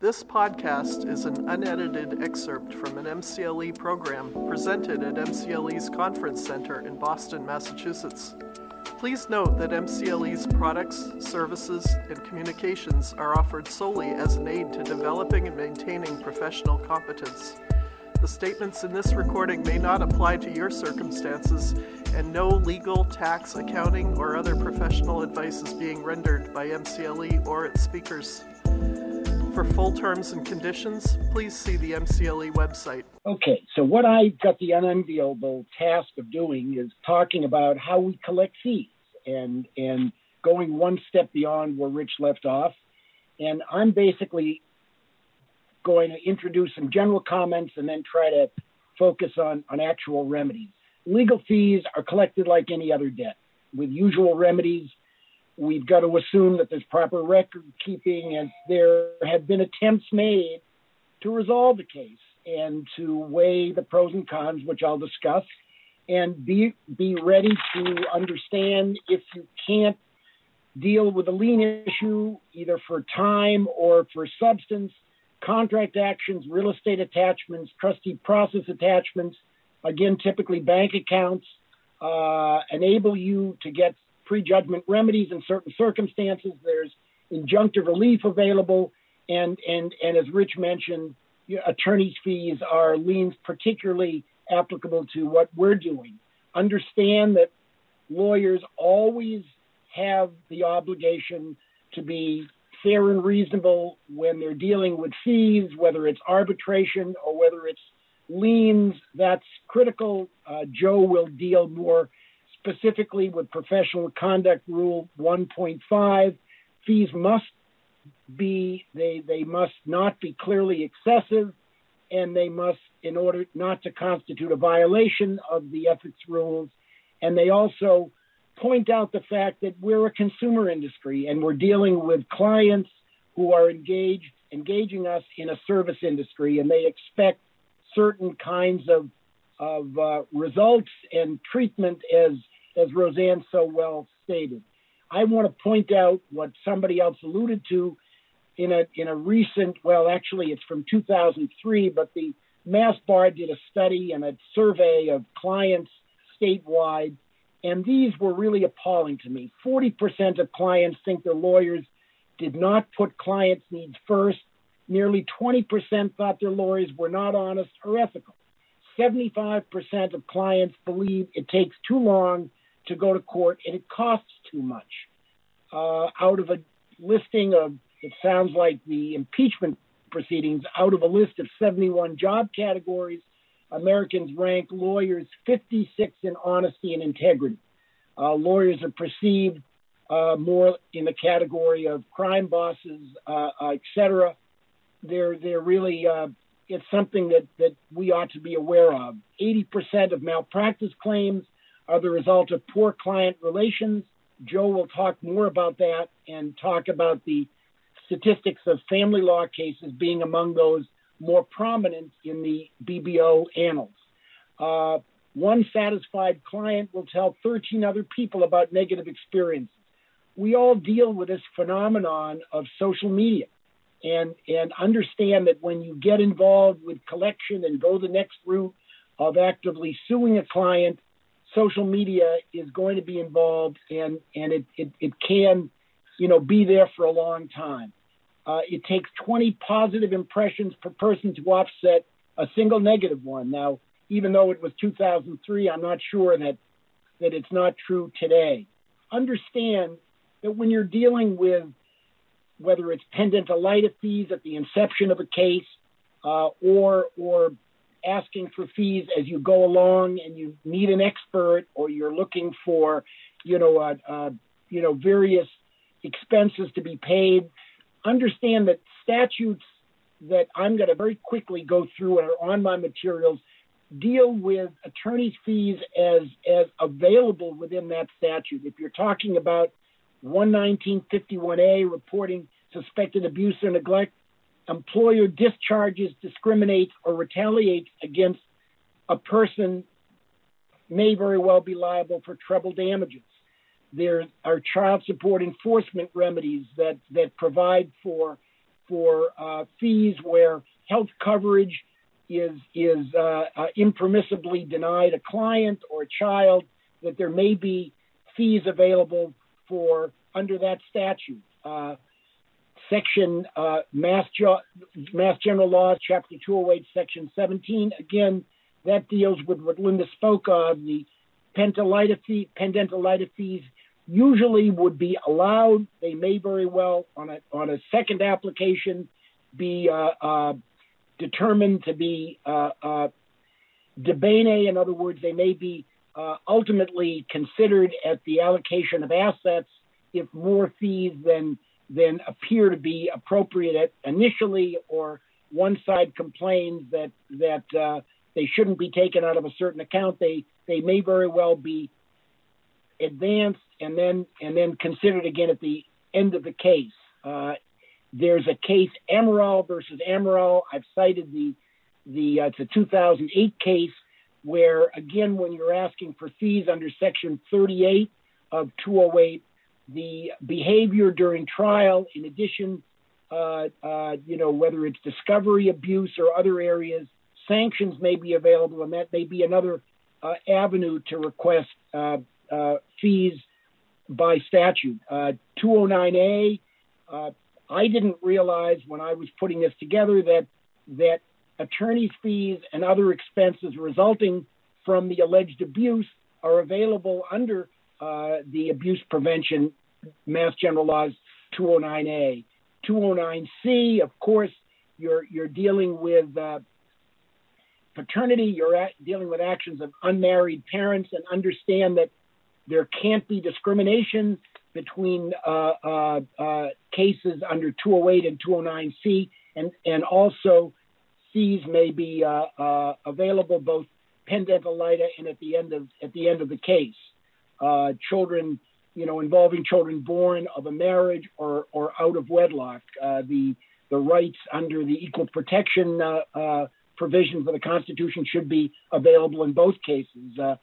This podcast is an unedited excerpt from an MCLE program presented at MCLE's Conference Center in Boston, Massachusetts. Please note that MCLE's products, services, and communications are offered solely as an aid to developing and maintaining professional competence. The statements in this recording may not apply to your circumstances, and no legal, tax, accounting, or other professional advice is being rendered by MCLE or its speakers. For full terms and conditions, please see the MCLE website. Okay, so what I got the unenviable task of doing is talking about how we collect fees and and going one step beyond where Rich left off. And I'm basically going to introduce some general comments and then try to focus on, on actual remedies. Legal fees are collected like any other debt with usual remedies we've got to assume that there's proper record keeping and there have been attempts made to resolve the case and to weigh the pros and cons, which I'll discuss, and be be ready to understand if you can't deal with a lien issue either for time or for substance, contract actions, real estate attachments, trustee process attachments, again, typically bank accounts, uh, enable you to get prejudgment remedies in certain circumstances. There's injunctive relief available, and and and as Rich mentioned, attorneys' fees are liens particularly applicable to what we're doing. Understand that lawyers always have the obligation to be fair and reasonable when they're dealing with fees, whether it's arbitration or whether it's liens. That's critical. Uh, Joe will deal more specifically with professional conduct rule 1.5 fees must be they they must not be clearly excessive and they must in order not to constitute a violation of the ethics rules. And they also point out the fact that we're a consumer industry and we're dealing with clients who are engaged engaging us in a service industry and they expect certain kinds of of uh, results and treatment as as Roseanne so well stated. I want to point out what somebody else alluded to in a in a recent well actually it's from 2003 but the Mass Bar did a study and a survey of clients statewide and these were really appalling to me. 40% of clients think their lawyers did not put clients' needs first. Nearly 20% thought their lawyers were not honest or ethical. 75% of clients believe it takes too long to go to court and it costs too much. Uh, out of a listing of, it sounds like the impeachment proceedings, out of a list of 71 job categories, Americans rank lawyers 56 in honesty and integrity. Uh, lawyers are perceived uh, more in the category of crime bosses, uh, uh et cetera. They're, they're really, uh, it's something that, that we ought to be aware of. 80% of malpractice claims are the result of poor client relations. Joe will talk more about that and talk about the statistics of family law cases being among those more prominent in the BBO annals. Uh, one satisfied client will tell 13 other people about negative experiences. We all deal with this phenomenon of social media and, and understand that when you get involved with collection and go the next route of actively suing a client, social media is going to be involved and and it it, it can you know be there for a long time. Uh, it takes 20 positive impressions per person to offset a single negative one. Now even though it was 2003 i'm not sure that that it's not true today. Understand that when you're dealing with whether it's pendente lite fees at the inception of a case uh, or or asking for fees as you go along and you need an expert or you're looking for, you know, uh, uh, you know, various expenses to be paid, understand that statutes that I'm going to very quickly go through and are on my materials deal with attorney's fees as as available within that statute. If you're talking about 11951A reporting suspected abuse or neglect, employer discharges, discriminates, or retaliates against a person may very well be liable for treble damages. There are child support enforcement remedies that, that provide for for uh, fees where health coverage is is uh, uh, impermissibly denied a client or a child, that there may be fees available for under that statute. Uh, section uh, Mass, Mass General Laws, Chapter 208, Section 17. Again, that deals with what Linda spoke of. The fees usually would be allowed. They may very well, on a on a second application, be uh, uh, determined to be uh, uh, de. In other words, they may be uh, ultimately considered at the allocation of assets if more fees than than appear to be appropriate initially, or one side complains that that uh, they shouldn't be taken out of a certain account. They they may very well be advanced and then and then considered again at the end of the case. Uh, there's a case Amaral versus Amaral. I've cited the the uh, it's a 2008 case where again when you're asking for fees under section 38 of 208 the behavior during trial in addition uh, uh, you know whether it's discovery abuse or other areas sanctions may be available and that may be another uh, avenue to request uh, uh, fees by statute. 209a I didn't realize when I was putting this together that that attorney's fees and other expenses resulting from the alleged abuse are available under uh, the abuse prevention Mass General Laws 209A. 209C, of course, you're you're dealing with uh, paternity. You're at, dealing with actions of unmarried parents, and understand that there can't be discrimination between uh, uh, uh, cases under 208 and 209C, and, and also fees may be uh, uh, available both pendente lite and at the end of at the end of the case. Uh, children, you know, involving children born of a marriage or, or out of wedlock. the the rights under the equal protection provisions of the Constitution should be available in both cases. Uh,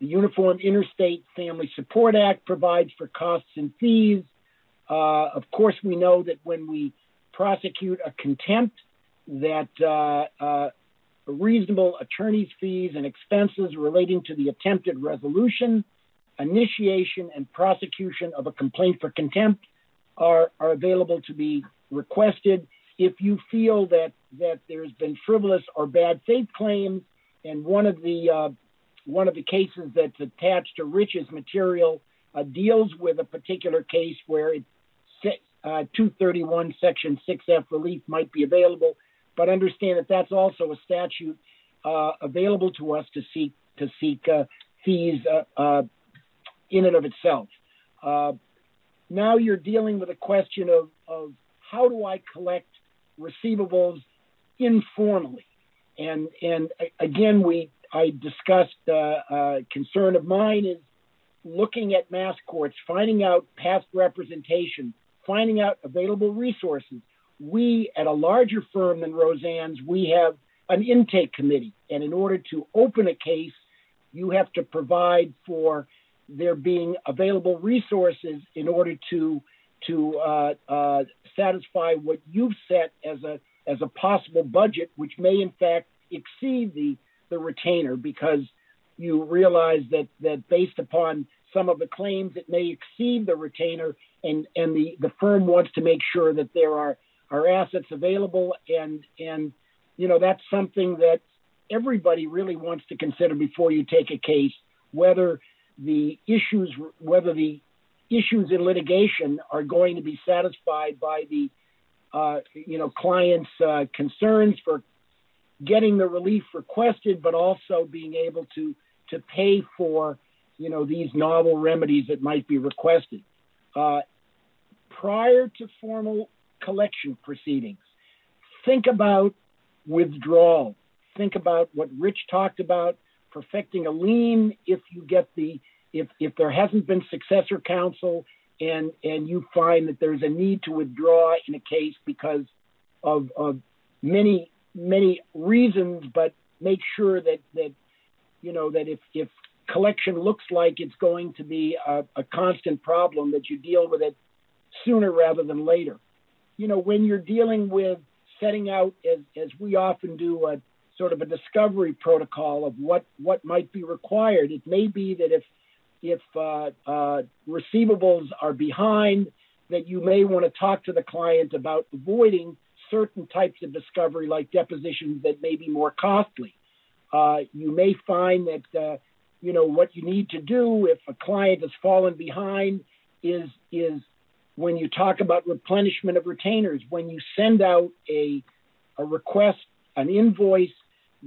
the Uniform Interstate Family Support Act provides for costs and fees. Uh, of course, we know that when we prosecute a contempt, that uh, uh, reasonable attorney's fees and expenses relating to the attempted resolution, initiation, and prosecution of a complaint for contempt are, are available to be requested. If you feel that that there's been frivolous or bad faith claims, and one of the uh, one of the cases that's attached to Rich's material uh, deals with a particular case where it, uh, 231 section 6f relief might be available but understand that that's also a statute uh, available to us to seek to seek uh, fees uh, uh, in and of itself now you're dealing with a question of, of how do I collect receivables informally and and again we I discussed uh, uh, concern of mine is looking at mass courts, finding out past representation, finding out available resources. We, at a larger firm than Roseanne's, we have an intake committee. And in order to open a case, you have to provide for there being available resources in order to to uh, uh, satisfy what you've set as a as a possible budget, which may in fact exceed the the retainer because you realize that that based upon some of the claims it may exceed the retainer and and the the firm wants to make sure that there are are assets available and and you know that's something that everybody really wants to consider before you take a case whether the issues whether the issues in litigation are going to be satisfied by the uh, you know clients uh, concerns for getting the relief requested, but also being able to to pay for you know these novel remedies that might be requested. Uh, prior to formal collection proceedings, think about withdrawal. Think about what Rich talked about, perfecting a lien if you get the if if there hasn't been successor counsel and and you find that there's a need to withdraw in a case because of, of many many reasons, but make sure that that you know that if if collection looks like it's going to be a, a constant problem, that you deal with it sooner rather than later. You know, when you're dealing with setting out, as, as we often do, a sort of a discovery protocol of what, what might be required, it may be that if, if uh, uh, receivables are behind, that you may want to talk to the client about avoiding certain types of discovery, like depositions that may be more costly. Uh, you may find that uh, you know what you need to do if a client has fallen behind is is when you talk about replenishment of retainers, when you send out a a request, an invoice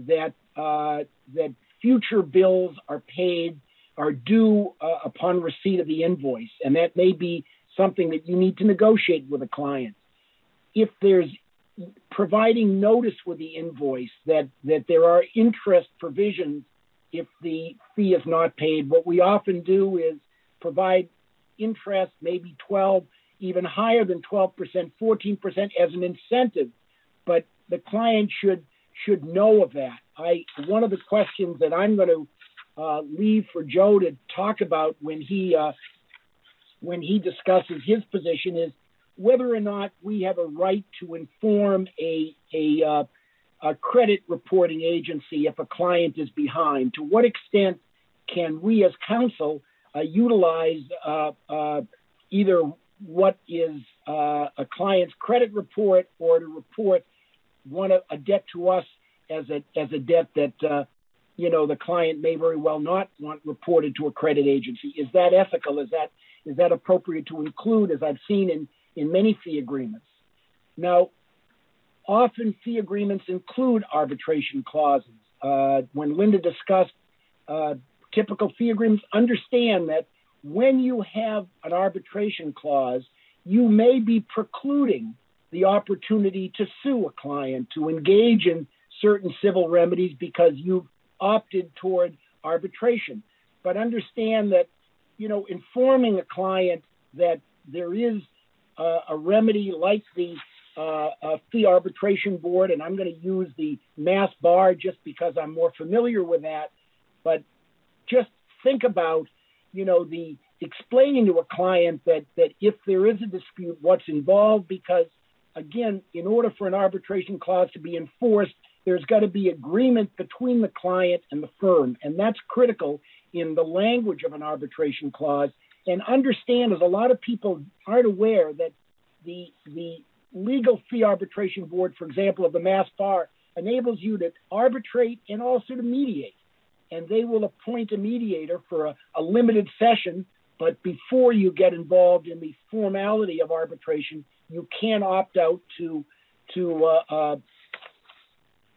that uh, that future bills are paid are due uh, upon receipt of the invoice, and that may be something that you need to negotiate with a client. If there's providing notice with the invoice that, that there are interest provisions if the fee is not paid, what we often do is provide interest, maybe 12, even higher than 12%, 14% as an incentive. But the client should should know of that. I one of the questions that I'm going to uh, leave for Joe to talk about when he uh, when he discusses his position is whether or not we have a right to inform a a, uh, a credit reporting agency if a client is behind. To what extent can we as counsel uh, utilize uh, uh either what is uh, a client's credit report or to report one a debt to us as a as a debt that uh, you know the client may very well not want reported to a credit agency. Is that ethical? Is that is that appropriate to include, as I've seen in, in many fee agreements? Now, often fee agreements include arbitration clauses. Uh, when Linda discussed uh, typical fee agreements, understand that when you have an arbitration clause, you may be precluding the opportunity to sue a client, to engage in certain civil remedies because you've opted toward arbitration. But understand that you know, informing a client that there is uh, a remedy like the uh, fee arbitration board, and I'm going to use the mass bar just because I'm more familiar with that. But just think about, you know, the explaining to a client that that if there is a dispute, what's involved, because again, in order for an arbitration clause to be enforced, there's got to be agreement between the client and the firm, and that's critical in the language of an arbitration clause and understand as a lot of people aren't aware that the the legal fee arbitration board, for example, of the Mass Bar, enables you to arbitrate and also to mediate. And they will appoint a mediator for a, a limited session, but before you get involved in the formality of arbitration, you can opt out to to uh, uh,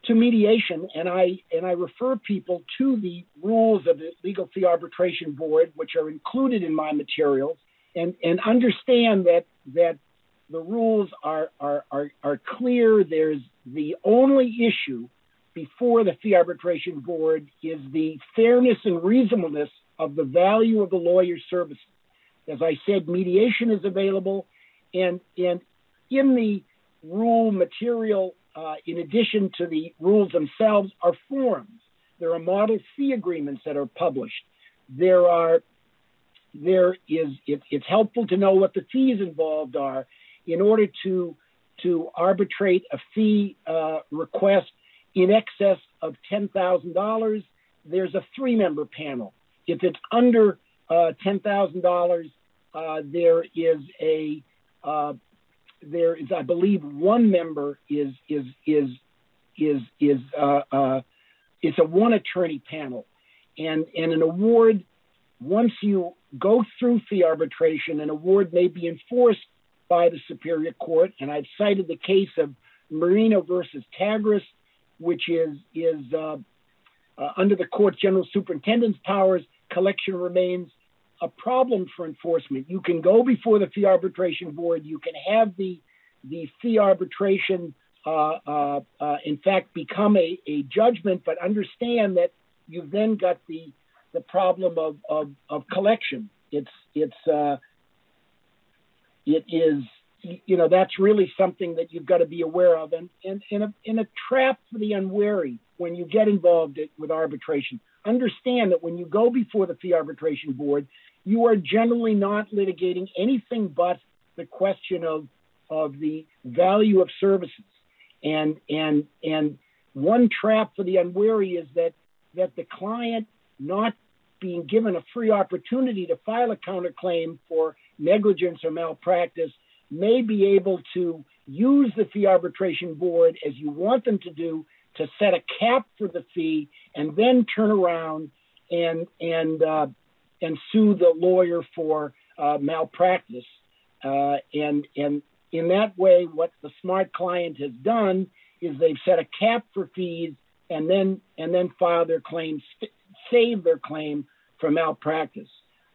to mediation, and I and I refer people to the rules of the Legal Fee Arbitration Board, which are included in my materials, and and understand that that the rules are are are, are clear. There's the only issue before the Fee Arbitration Board is the fairness and reasonableness of the value of the lawyer's services. As I said, mediation is available, and and in the rule material uh, in addition to the rules themselves, are forms. There are model fee agreements that are published. There are there is it, it's helpful to know what the fees involved are in order to to arbitrate a fee uh, request in excess of ten thousand dollars. There's a three member panel. If it's under uh, ten thousand uh, dollars, there is a uh, there is, I believe, one member is is is is is uh, uh, it's a one attorney panel, and and an award once you go through fee arbitration, an award may be enforced by the Superior Court. And I've cited the case of Marino versus Tagris, which is is uh, uh, under the court's general superintendent's powers. Collection remains a problem for enforcement. You can go before the fee arbitration board. You can have the the fee arbitration, uh, uh, uh, in fact, become a, a judgment, but understand that you've then got the the problem of of, of collection. It's it's uh, it is you know that's really something that you've got to be aware of, and and in a in a trap for the unwary when you get involved with arbitration. Understand that when you go before the fee arbitration board, you are generally not litigating anything but the question of of the value of services. And and and one trap for the unwary is that that the client not being given a free opportunity to file a counterclaim for negligence or malpractice may be able to use the fee arbitration board as you want them to do to set a cap for the fee and then turn around and and uh, and sue the lawyer for uh, malpractice. Uh, and and in that way what the smart client has done is they've set a cap for fees and then and then file their claim save their claim for malpractice.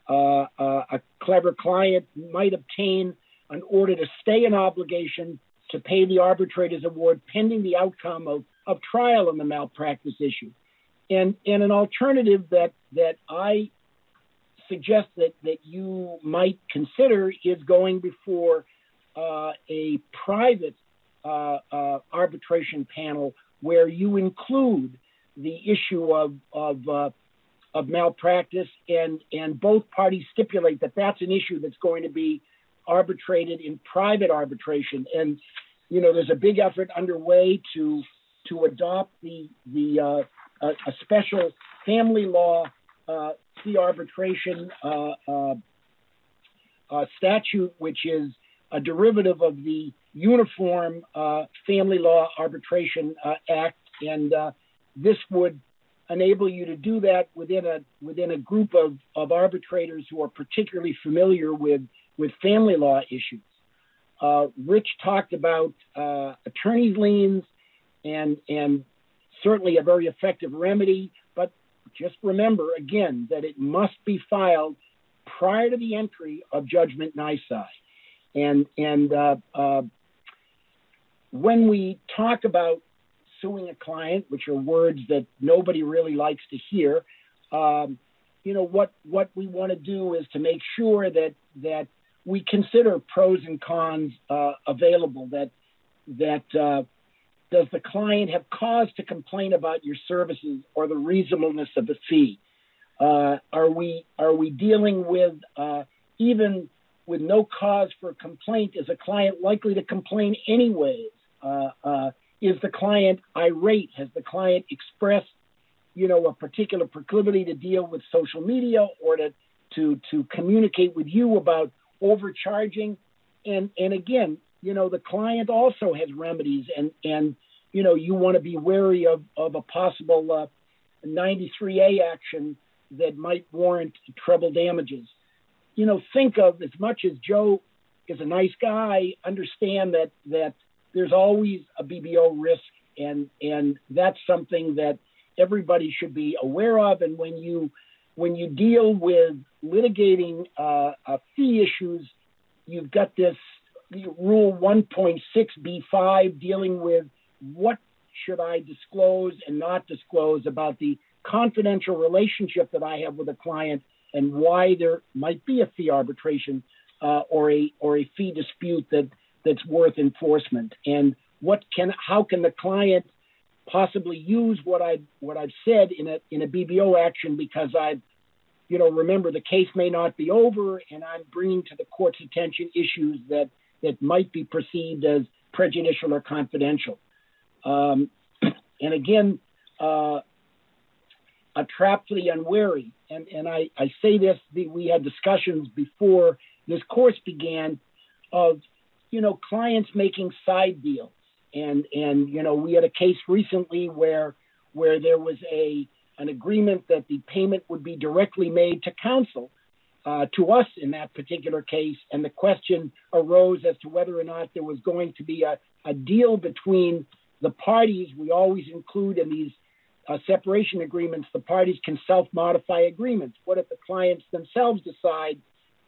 Uh, uh, a clever client might obtain an order to stay an obligation to pay the arbitrator's award pending the outcome of, of trial on the malpractice issue. And, and an alternative that, that I suggest that, that you might consider is going before uh, a private uh, uh, arbitration panel where you include the issue of, of, uh, of malpractice and, and both parties stipulate that that's an issue that's going to be arbitrated in private arbitration. And you know, there's a big effort underway to to adopt the the uh, a, a, special family law uh, fee arbitration uh, uh, uh, statute, which is a derivative of the Uniform Family Law Arbitration Act, and this would enable you to do that within a within a group of, of arbitrators who are particularly familiar with with family law issues. Uh, Rich talked about uh, attorney's liens and and certainly a very effective remedy, but just remember again that it must be filed prior to the entry of judgment nisi. And and uh, uh, when we talk about suing a client, which are words that nobody really likes to hear, um, you know what what we want to do is to make sure that that we consider pros and cons uh, available. That that uh, does the client have cause to complain about your services or the reasonableness of the fee? Uh, are we are we dealing with uh, even with no cause for complaint? Is a client likely to complain anyways? Uh, uh, is the client irate? Has the client expressed, you know, a particular proclivity to deal with social media or to to to communicate with you about overcharging. And and again, you know, the client also has remedies, and and you know, you want to be wary of of a possible uh, 93A action that might warrant treble damages. You know, think of as much as Joe is a nice guy, understand that that there's always a BBO risk, and and that's something that everybody should be aware of. And when you when you deal with litigating uh, uh, fee issues, you've got this rule 1.6b5 dealing with what should I disclose and not disclose about the confidential relationship that I have with a client and why there might be a fee arbitration uh, or a or a fee dispute that that's worth enforcement. And what can how can the client possibly use what I what I've said in a in a BBO action because I've you know remember the case may not be over and I'm bringing to the court's attention issues that that might be perceived as prejudicial or confidential. Um, and again, uh, a trap for the unwary. And, and I, I say this, we had discussions before this course began of, you know, clients making side deals and and you know we had a case recently where where there was a an agreement that the payment would be directly made to counsel uh, to us in that particular case and the question arose as to whether or not there was going to be a, a deal between the parties we always include in these uh, separation agreements the parties can self-modify agreements what if the clients themselves decide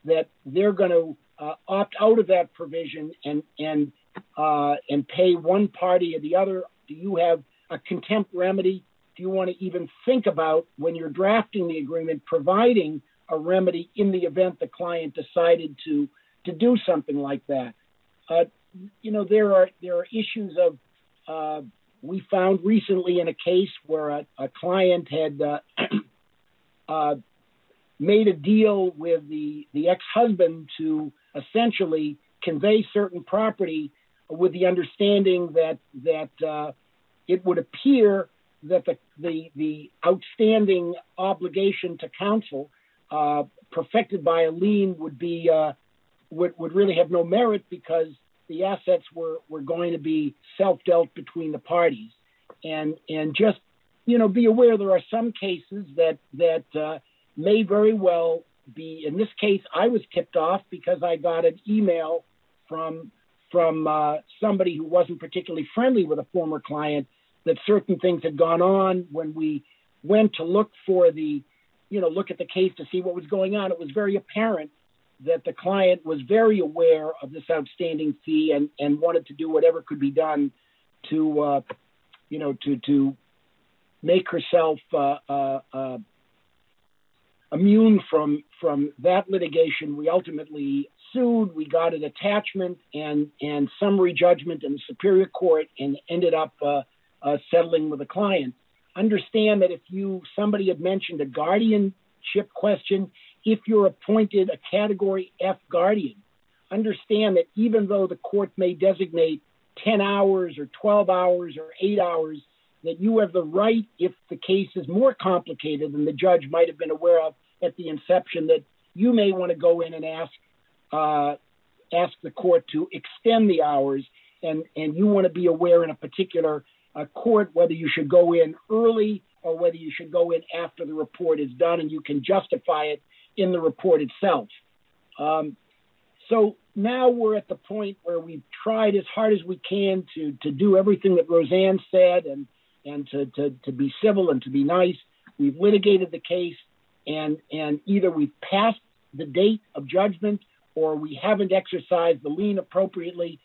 that they're going to uh, opt out of that provision and and uh, and pay one party or the other? Do you have a contempt remedy? You want to even think about when you're drafting the agreement providing a remedy in the event the client decided to to do something like that? Uh, you know, there are there are issues of uh, we found recently in a case where a, a client had uh, uh, made a deal with the the ex-husband to essentially convey certain property with the understanding that that uh, it would appear that the the, the outstanding obligation to counsel uh, perfected by a lien would be uh, would would really have no merit because the assets were were going to be self dealt between the parties, and and just you know be aware there are some cases that that uh, may very well be. In this case, I was tipped off because I got an email from from uh, somebody who wasn't particularly friendly with a former client that certain things had gone on when we went to look for the you know look at the case to see what was going on. It was very apparent that the client was very aware of this outstanding fee and, and wanted to do whatever could be done to, uh, you know, to to make herself uh, uh, uh, immune from from that litigation. We ultimately sued. We got an attachment and and summary judgment in the Superior Court and ended up uh, settling with a client. Understand that if you somebody had mentioned a guardianship question, if you're appointed a Category F guardian, understand that even though the court may designate 10 hours or 12 hours or 8 hours, that you have the right, if the case is more complicated than the judge might have been aware of at the inception, that you may want to go in and ask uh, ask the court to extend the hours, and and you want to be aware in a particular uh, court whether you should go in early or whether you should go in after the report is done, and you can justify it in the report itself. Um, so now we're at the point where we've tried as hard as we can to to do everything that Roseanne said and and to, to, to be civil and to be nice. We've litigated the case and and either we've passed the date of judgment or we haven't exercised the lien appropriately.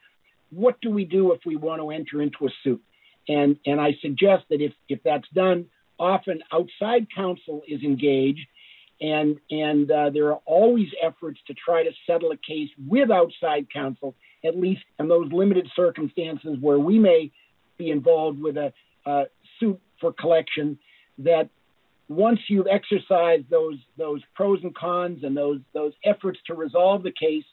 What do we do if we want to enter into a suit? And and I suggest that if if that's done, often outside counsel is engaged and and uh, there are always efforts to try to settle a case with outside counsel, at least in those limited circumstances where we may be involved with a, a suit for collection. That once you've exercised those those pros and cons and those those efforts to resolve the case,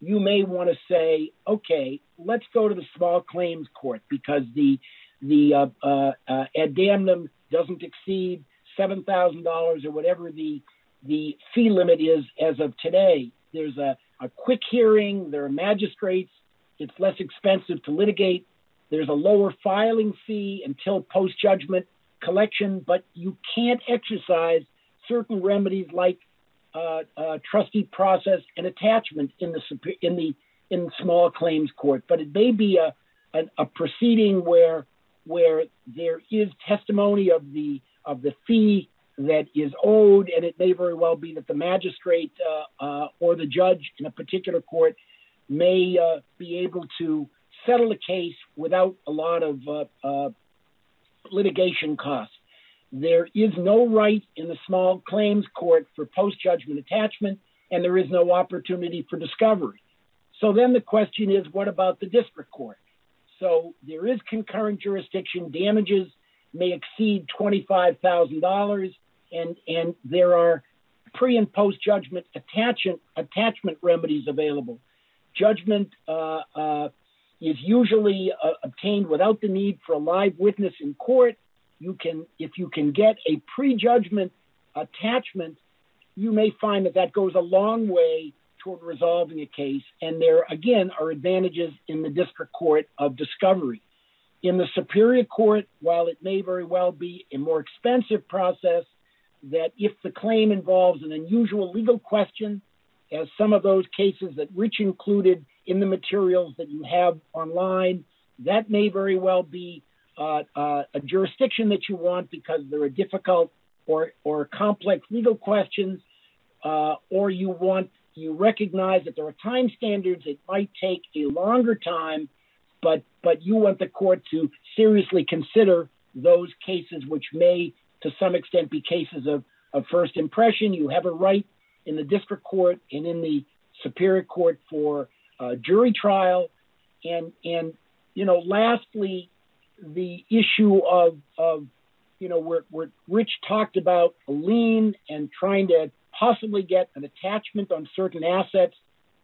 you may want to say, okay, let's go to the small claims court because the the uh, uh, uh, ad damnum doesn't exceed seven thousand dollars or whatever the the fee limit is as of today. There's a, a quick hearing, there are magistrates, it's less expensive to litigate, there's a lower filing fee until post judgment collection, but you can't exercise certain remedies like uh, uh, trustee process and attachment in the in the in small claims court. But it may be a, a, a proceeding where where there is testimony of the of the fee that is owed, and it may very well be that the magistrate uh, uh, or the judge in a particular court may uh, be able to settle a case without a lot of uh, uh, litigation costs. There is no right in the small claims court for post judgment attachment, and there is no opportunity for discovery. So then the question is what about the district court? So there is concurrent jurisdiction. Damages may exceed $25,000 and and there are pre and post judgment attachment attachment remedies available. Judgment uh, uh, is usually uh, obtained without the need for a live witness in court. You can, if you can get a pre-judgment attachment, you may find that that goes a long way toward resolving a case. And there again are advantages in the district court of discovery. In the superior court, while it may very well be a more expensive process, that if the claim involves an unusual legal question, as some of those cases that Rich included in the materials that you have online, that may very well be uh, uh, a jurisdiction that you want because there are difficult or, or complex legal questions, uh, or you want you recognize that there are time standards. It might take a longer time, but but you want the court to seriously consider those cases which may to some extent be cases of, of first impression. You have a right in the district court and in the superior court for uh, jury trial. And, and, you know, lastly, the issue of, of you know, where, where Rich talked about a lien and trying to possibly get an attachment on certain assets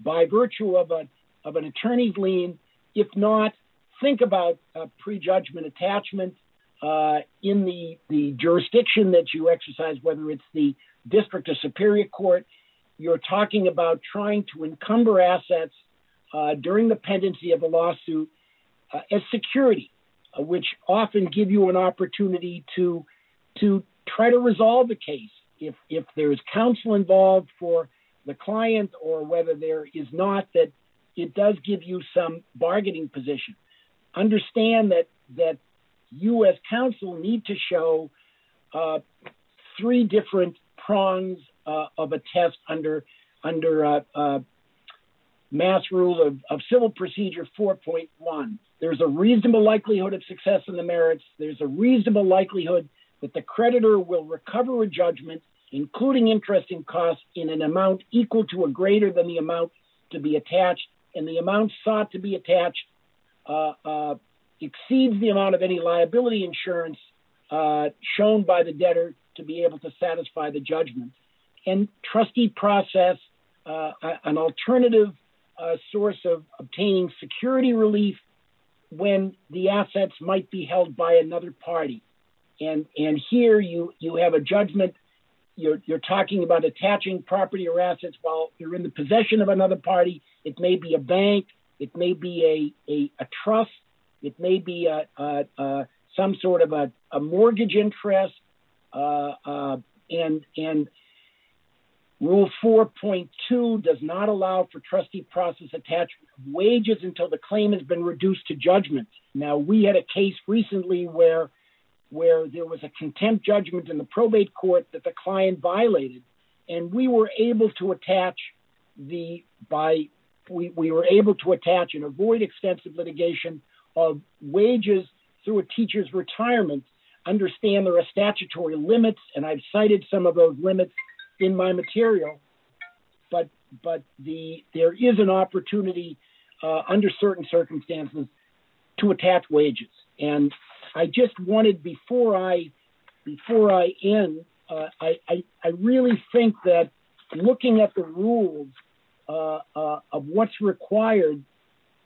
by virtue of a, of an attorney's lien. If not, think about a prejudgment attachment uh, in the, the jurisdiction that you exercise, whether it's the district or superior court. You're talking about trying to encumber assets uh, during the pendency of a lawsuit uh, as security, uh, which often give you an opportunity to to try to resolve the case if if there's counsel involved for the client or whether there is not that it does give you some bargaining position. Understand that that you as counsel need to show uh, three different prongs uh, of a test under under uh, uh mass rule of, of civil procedure 4.1 there's a reasonable likelihood of success in the merits. There's a reasonable likelihood that the creditor will recover a judgment including interest and costs in an amount equal to or greater than the amount to be attached and the amount sought to be attached uh, uh, exceeds the amount of any liability insurance uh, shown by the debtor to be able to satisfy the judgment. And trustee process, uh, an alternative uh, source of obtaining security relief when the assets might be held by another party. And, and here you, you have a judgment you're, you're talking about attaching property or assets while you're in the possession of another party. It may be a bank, it may be a, a, a trust, it may be a, a, a some sort of a, a mortgage interest, uh, uh, and and Rule 4.2 does not allow for trustee process attachment of wages until the claim has been reduced to judgment. Now, we had a case recently where where there was a contempt judgment in the probate court that the client violated, and we were able to attach the by we, we were able to attach and avoid extensive litigation of wages through a teacher's retirement. Understand there are statutory limits, and I've cited some of those limits in my material. But but the there is an opportunity uh, under certain circumstances to attach wages, and I just wanted before I before I end, uh, I, I, I really think that looking at the rules uh, uh, of what's required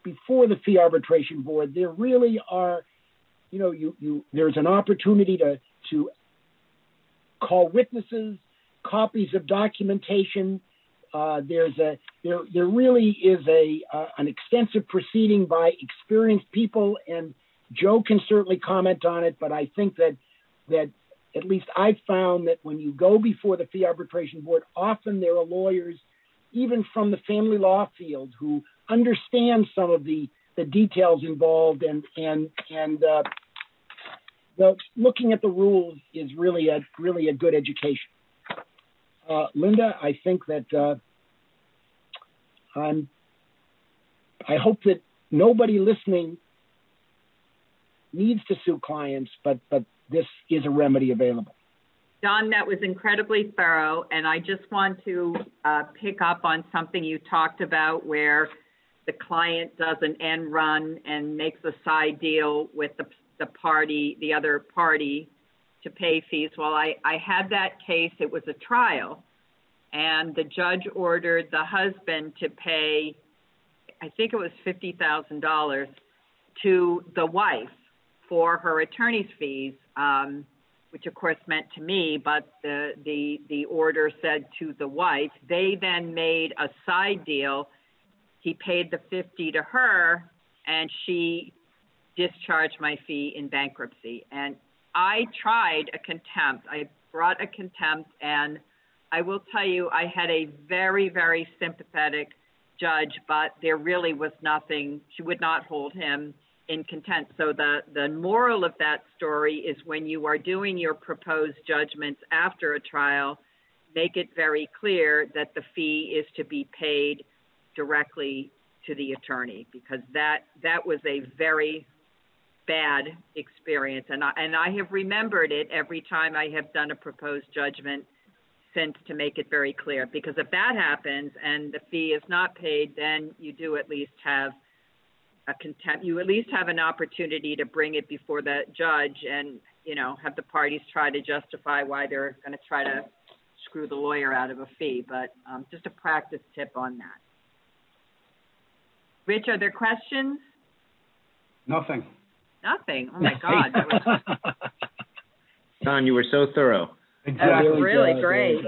before the fee arbitration board, there really are, you know, you, you there's an opportunity to to call witnesses, copies of documentation. Uh, there's a there there really is a uh, an extensive proceeding by experienced people and Joe can certainly comment on it, but I think that that at least I've found that when you go before the fee arbitration board, often there are lawyers, even from the family law field, who understand some of the the details involved, and and and uh, the, looking at the rules is really a really a good education. Uh, Linda, I think that uh, I'm. I hope that nobody listening needs to sue clients, but but this is a remedy available. Don, that was incredibly thorough, and I just want to uh, pick up on something you talked about where the client does an end run and makes a side deal with the, the party, the other party, to pay fees. Well, I, I had that case, it was a trial, and the judge ordered the husband to pay, I think it was $50,000 to the wife for her attorney's fees, um, which of course meant to me, but the, the, the order said to the wife. They then made a side deal. He paid the 50 to her and she discharged my fee in bankruptcy. And I tried a contempt. I brought a contempt and I will tell you, I had a very, very sympathetic judge, but there really was nothing. She would not hold him in contempt. So the, the moral of that story is when you are doing your proposed judgments after a trial, make it very clear that the fee is to be paid directly to the attorney because that that was a very bad experience and I, and I have remembered it every time I have done a proposed judgment since to make it very clear because if that happens and the fee is not paid then you do at least have a contempt, you at least have an opportunity to bring it before the judge and, you know, have the parties try to justify why they're going to try to screw the lawyer out of a fee. But um, just a practice tip on that. Rich, are there questions? Nothing. Nothing. Oh my God, was, Don, you were so thorough. that was really great.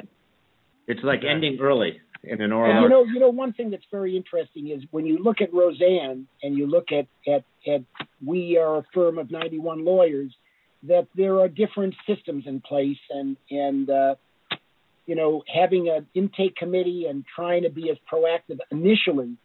It's like ending early in an And oral. you know, you know, one thing that's very interesting is when you look at Roseanne and you look at at at we are a firm of 91 lawyers, that there are different systems in place, and and uh, you know, having an intake committee and trying to be as proactive initially